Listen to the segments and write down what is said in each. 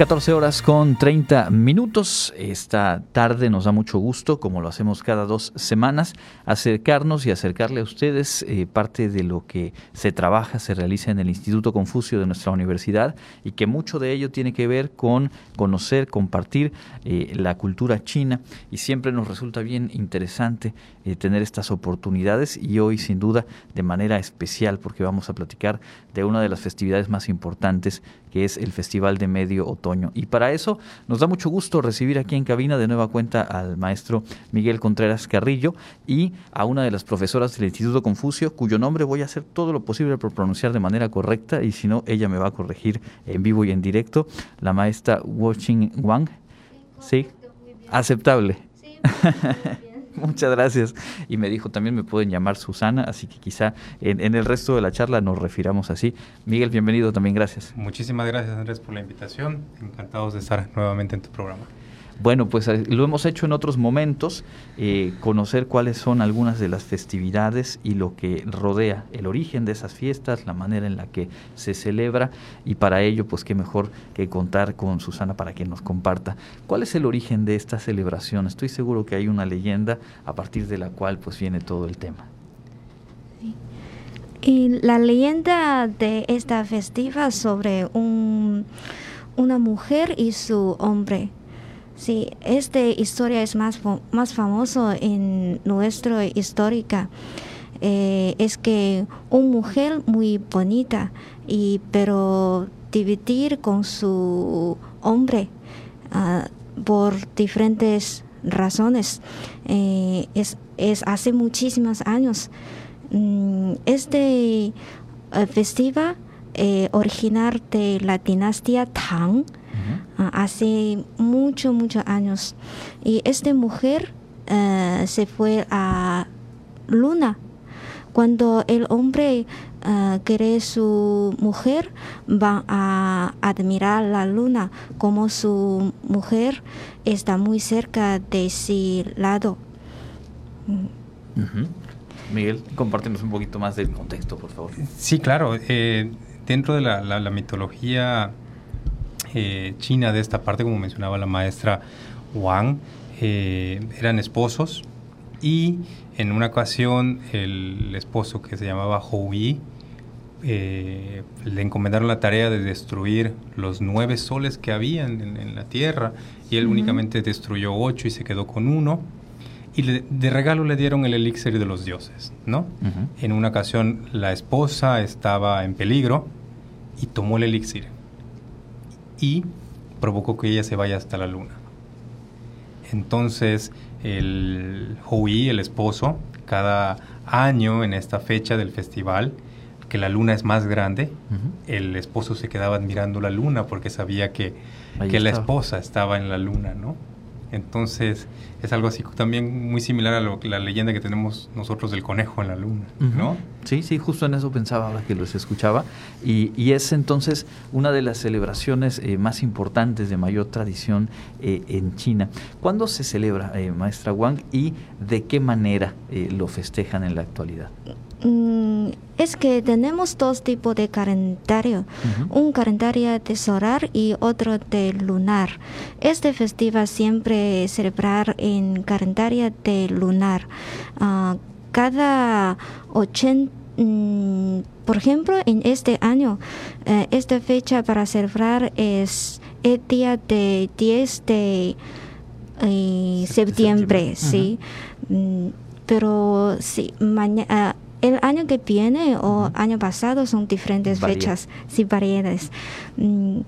14 horas con 30 minutos. Esta tarde nos da mucho gusto, como lo hacemos cada dos semanas, acercarnos y acercarle a ustedes eh, parte de lo que se trabaja, se realiza en el Instituto Confucio de nuestra universidad y que mucho de ello tiene que ver con conocer, compartir eh, la cultura china y siempre nos resulta bien interesante eh, tener estas oportunidades y hoy sin duda de manera especial porque vamos a platicar de una de las festividades más importantes que es el Festival de Medio Otoño. Y para eso nos da mucho gusto recibir aquí en cabina de nueva cuenta al maestro Miguel Contreras Carrillo y a una de las profesoras del Instituto Confucio, cuyo nombre voy a hacer todo lo posible por pronunciar de manera correcta y si no, ella me va a corregir en vivo y en directo, la maestra Watching Wang. Sí, aceptable. Muchas gracias. Y me dijo también me pueden llamar Susana, así que quizá en, en, el resto de la charla nos refiramos así. Miguel, bienvenido también, gracias. Muchísimas gracias Andrés por la invitación. Encantados de estar nuevamente en tu programa. Bueno, pues eh, lo hemos hecho en otros momentos, eh, conocer cuáles son algunas de las festividades y lo que rodea el origen de esas fiestas, la manera en la que se celebra y para ello, pues qué mejor que contar con Susana para que nos comparta cuál es el origen de esta celebración. Estoy seguro que hay una leyenda a partir de la cual pues viene todo el tema. Y la leyenda de esta festiva sobre un, una mujer y su hombre Sí, esta historia es más, más famoso en nuestra histórica. Eh, es que una mujer muy bonita, y, pero dividir con su hombre uh, por diferentes razones. Eh, es, es, hace muchísimos años. Mm, este uh, festival eh, originar de la dinastía Tang uh, hace muchos, muchos años. Y esta mujer uh, se fue a Luna. Cuando el hombre uh, quiere su mujer, va a admirar la luna como su mujer está muy cerca de ese lado. Miguel, compártenos un poquito más del contexto, por favor. Sí, claro. Eh, dentro de la, la, la mitología eh, china de esta parte, como mencionaba la maestra Wang, eh, eran esposos y en una ocasión el esposo que se llamaba Hou Yi eh, le encomendaron la tarea de destruir los nueve soles que había en, la tierra y él únicamente destruyó ocho y se quedó con uno. Y de regalo le dieron el elixir de los dioses, ¿no? En una ocasión la esposa estaba en peligro y tomó el elixir y provocó que ella se vaya hasta la luna. Entonces, el Hui, el esposo, cada año en esta fecha del festival, que la luna es más grande, el esposo se quedaba admirando la luna porque sabía que, que la esposa estaba en la luna, ¿no? Entonces es algo así también muy similar a la leyenda que tenemos nosotros del conejo en la luna, ¿no? Sí, sí, justo en eso pensaba ahora que los escuchaba. Y, y es entonces una de las celebraciones eh, más importantes de mayor tradición eh, en China. ¿Cuándo se celebra, eh, maestra Wang, y de qué manera eh, lo festejan en la actualidad? Mm, es que tenemos dos tipos de calendario, un calendario de solar y otro de lunar. Este festival siempre celebrar en calendario de lunar. Uh, cada 80 mm, por ejemplo, en este año, eh, esta fecha para celebrar es el día de 10 de eh, septiembre, sí. Mm, pero sí, mañana el año que viene o año pasado son diferentes Varía. fechas, sí, variedades. Mm,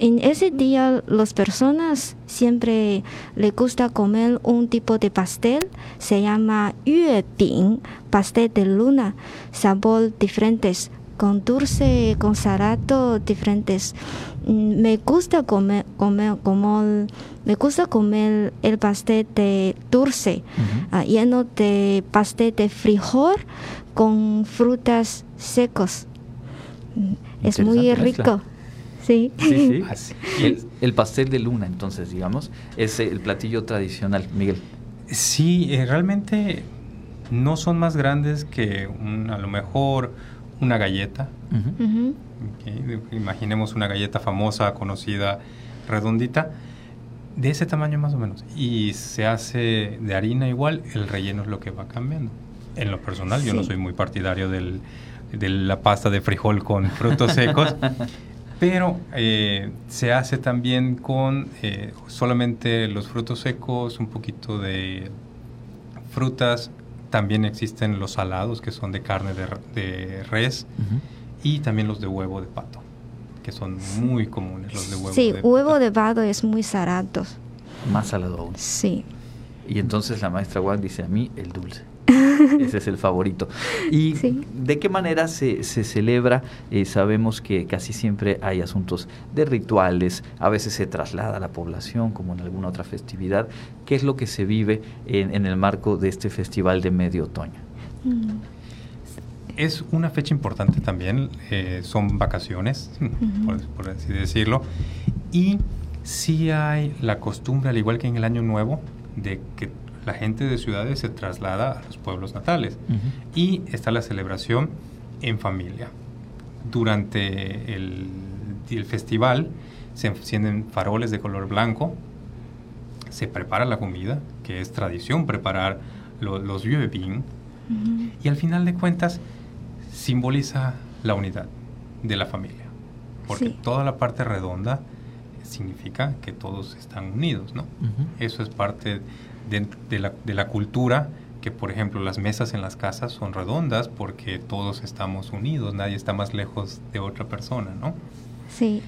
en ese día las personas siempre les gusta comer un tipo de pastel, se llama yuebing, pastel de luna, sabor diferentes, con dulce, con salado diferentes. Mm, me gusta comer, comer como me gusta comer el pastel de dulce, uh -huh. uh, lleno de pastel de frijol con frutas secos. Es muy rico. Sí. sí, sí. Y el, el, pastel de luna, entonces, digamos, es el platillo tradicional, Miguel. Sí, eh, realmente no son más grandes que un, a lo mejor una galleta. Uh -huh. okay. Imaginemos una galleta famosa, conocida redondita, de ese tamaño más o menos. Y se hace de harina igual, el relleno es lo que va cambiando. En lo personal, yo no soy muy partidario del, de la pasta de frijol con frutos secos, pero eh, se hace también con eh, solamente los frutos secos, un poquito de frutas, también existen los salados que son de carne de, res y también los de huevo de pato que son muy comunes los de huevo sí huevo de pato es muy salado más salado aún. Sí. Y entonces la maestra Wang dice a mí el dulce Ese es el favorito. ¿Y de qué manera se, se celebra? Eh, sabemos que casi siempre hay asuntos de rituales, a veces se traslada a la población como en alguna otra festividad. ¿Qué es lo que se vive en, el marco de este festival de medio otoño? Mm. Es una fecha importante también, eh, son vacaciones, por, así decirlo, y sí hay la costumbre, al igual que en el Año Nuevo, de que la gente de ciudades se traslada a los pueblos natales. Y está la celebración en familia. Durante el, festival se encienden faroles de color blanco, se prepara la comida, que es tradición preparar los yuebin, y al final de cuentas simboliza la unidad de la familia, porque toda la parte redonda significa que todos están unidos, ¿no? Eso es parte de, la, de la cultura que, por ejemplo, las mesas en las casas son redondas porque todos estamos unidos, nadie está más lejos de otra persona, ¿no? Sí,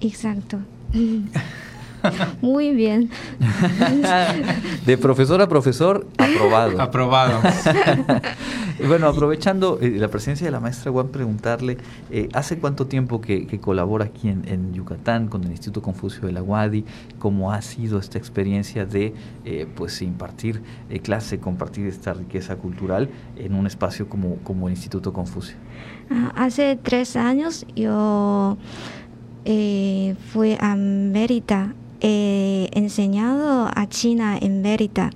exacto. Muy bien. De profesor a profesor, aprobado. Aprobado. bueno, aprovechando eh, la presencia de la maestra Juan, preguntarle, eh, ¿hace cuánto tiempo que, colabora aquí en, Yucatán con el Instituto Confucio de la UADI? ¿Cómo ha sido esta experiencia de eh, pues impartir clase, compartir esta riqueza cultural en un espacio como, como el Instituto Confucio? Ah, hace tres años yo fui a Mérida he enseñado a China en Mérida.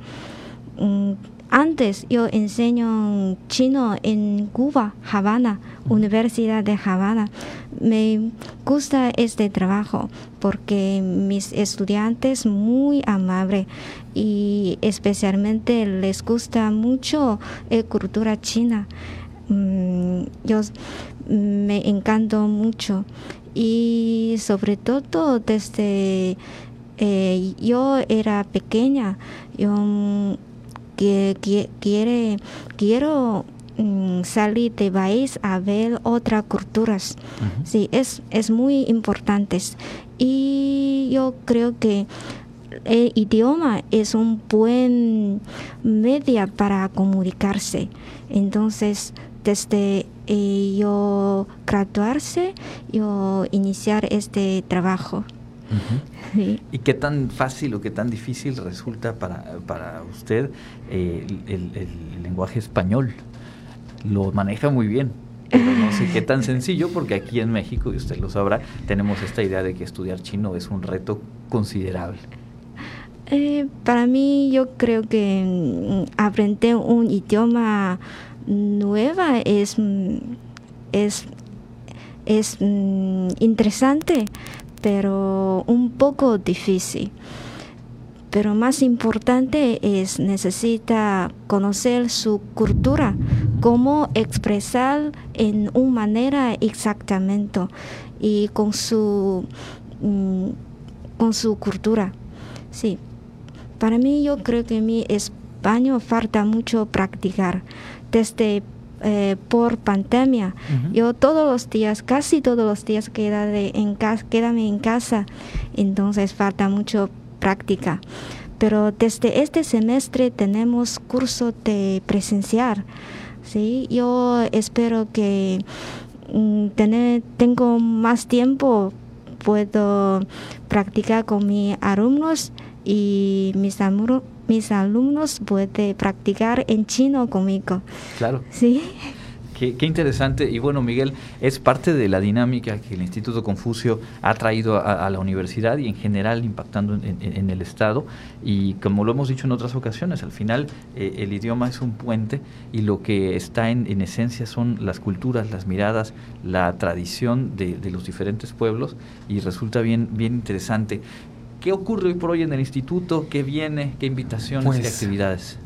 Mm, antes yo enseño chino en Cuba, Habana, Universidad de Habana. Me gusta este trabajo porque mis estudiantes muy amables y especialmente les gusta mucho la cultura china. Mm, yo me encanto mucho y sobre todo desde eh, yo era pequeña, yo que, quiere, quiero mm, salir de país a ver otras culturas. Sí, es, es muy importante. Y yo creo que el idioma es un buen medio para comunicarse. Entonces, desde eh, yo graduarse, yo iniciar este trabajo. ¿Y qué tan fácil o qué tan difícil resulta para, para usted eh, el, lenguaje español? Lo maneja muy bien, pero no sé qué tan sencillo, porque aquí en México, y usted lo sabrá, tenemos esta idea de que estudiar chino es un reto considerable. Eh, para mí, yo creo que mm, aprender un idioma nueva es, mm, es, es mm, interesante, pero un poco difícil. Pero más importante es necesita conocer su cultura, cómo expresar en una manera exactamente y con su mm, con su cultura. Sí. Para mí yo creo que mi español falta mucho practicar desde eh, por pandemia. Yo todos los días, casi todos los días quedé en casa, quédame en casa, entonces falta mucho práctica. Pero desde este semestre tenemos curso de presencial. ¿sí? Yo espero que mm, tener, tengo más tiempo, puedo practicar con mis alumnos y mis alumnos mis alumnos pueden practicar en chino conmigo. Claro. Sí. Qué, interesante. Y bueno, Miguel, es parte de la dinámica que el Instituto Confucio ha traído a, la universidad y en general impactando en, el Estado. Y como lo hemos dicho en otras ocasiones, al final eh, el idioma es un puente y lo que está en, esencia son las culturas, las miradas, la tradición de, los diferentes pueblos y resulta bien, bien interesante. ¿Qué ocurre hoy por hoy en el instituto? ¿Qué viene? ¿Qué invitaciones y pues, actividades?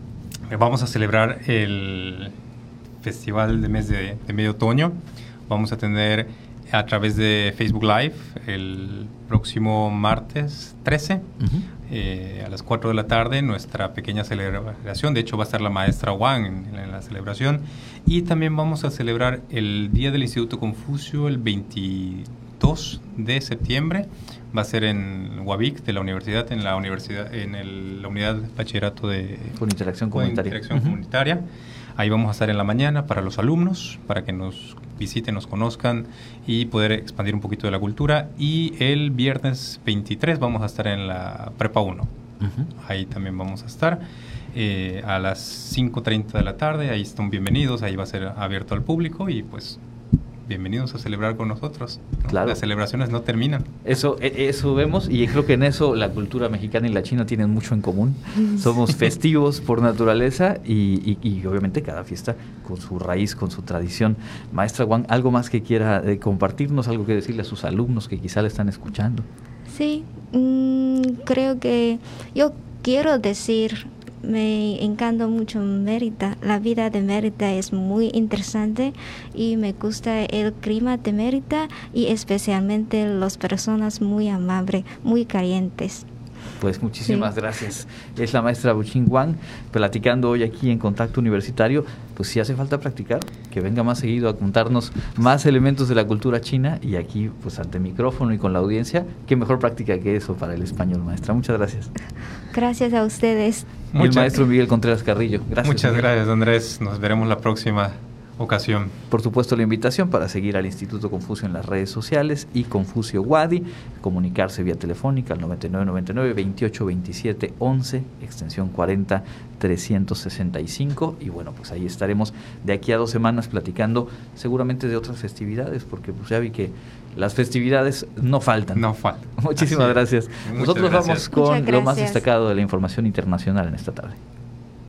Vamos a celebrar el festival de mes de, medio otoño. Vamos a tener a través de Facebook Live el próximo martes 13 eh, a las 4 de la tarde nuestra pequeña celebración. De hecho va a estar la maestra Wang en, la celebración. Y también vamos a celebrar el Día del Instituto Confucio el 22 de septiembre. Va a ser en Huavic de la universidad, en la universidad, en la unidad de bachillerato de con interacción comunitaria. interacción comunitaria. Ahí vamos a estar en la mañana para los alumnos, para que nos visiten, nos conozcan y poder expandir un poquito de la cultura. Y el viernes 23 vamos a estar en la Prepa 1. Ahí también vamos a estar. Eh, a las 5.30 de la tarde, ahí están bienvenidos, ahí va a ser abierto al público y pues bienvenidos a celebrar con nosotros. Claro. Las celebraciones no terminan. Eso, e, eso vemos y creo que en eso la cultura mexicana y la china tienen mucho en común. Somos festivos por naturaleza y, obviamente cada fiesta con su raíz, con su tradición. Maestra Juan, ¿algo más que quiera eh, compartirnos, algo que decirle a sus alumnos que quizá le están escuchando? Sí, mm, creo que yo quiero decir me encanta mucho Mérida. La vida de Mérida es muy interesante y me gusta el clima de Mérida y especialmente las personas muy amables, muy calientes. Pues muchísimas gracias. Es la maestra Buchin Wang platicando hoy aquí en Contacto Universitario. Pues si hace falta practicar, que venga más seguido a contarnos más elementos de la cultura china y aquí pues ante micrófono y con la audiencia, qué mejor práctica que eso para el español, maestra. Muchas gracias. Gracias a ustedes. Y el maestro Miguel Contreras Carrillo. Gracias. Muchas gracias, Andrés. Nos veremos la próxima ocasión. Por supuesto, la invitación para seguir al Instituto Confucio en las redes sociales y Confucio Wadi, comunicarse vía telefónica al 9999 2827 11, extensión 40 365 y bueno, pues ahí estaremos de aquí a dos semanas platicando seguramente de otras festividades, porque pues ya vi que las festividades no faltan. No faltan. Muchísimas gracias. Nosotros vamos con lo más destacado de la información internacional en esta tarde.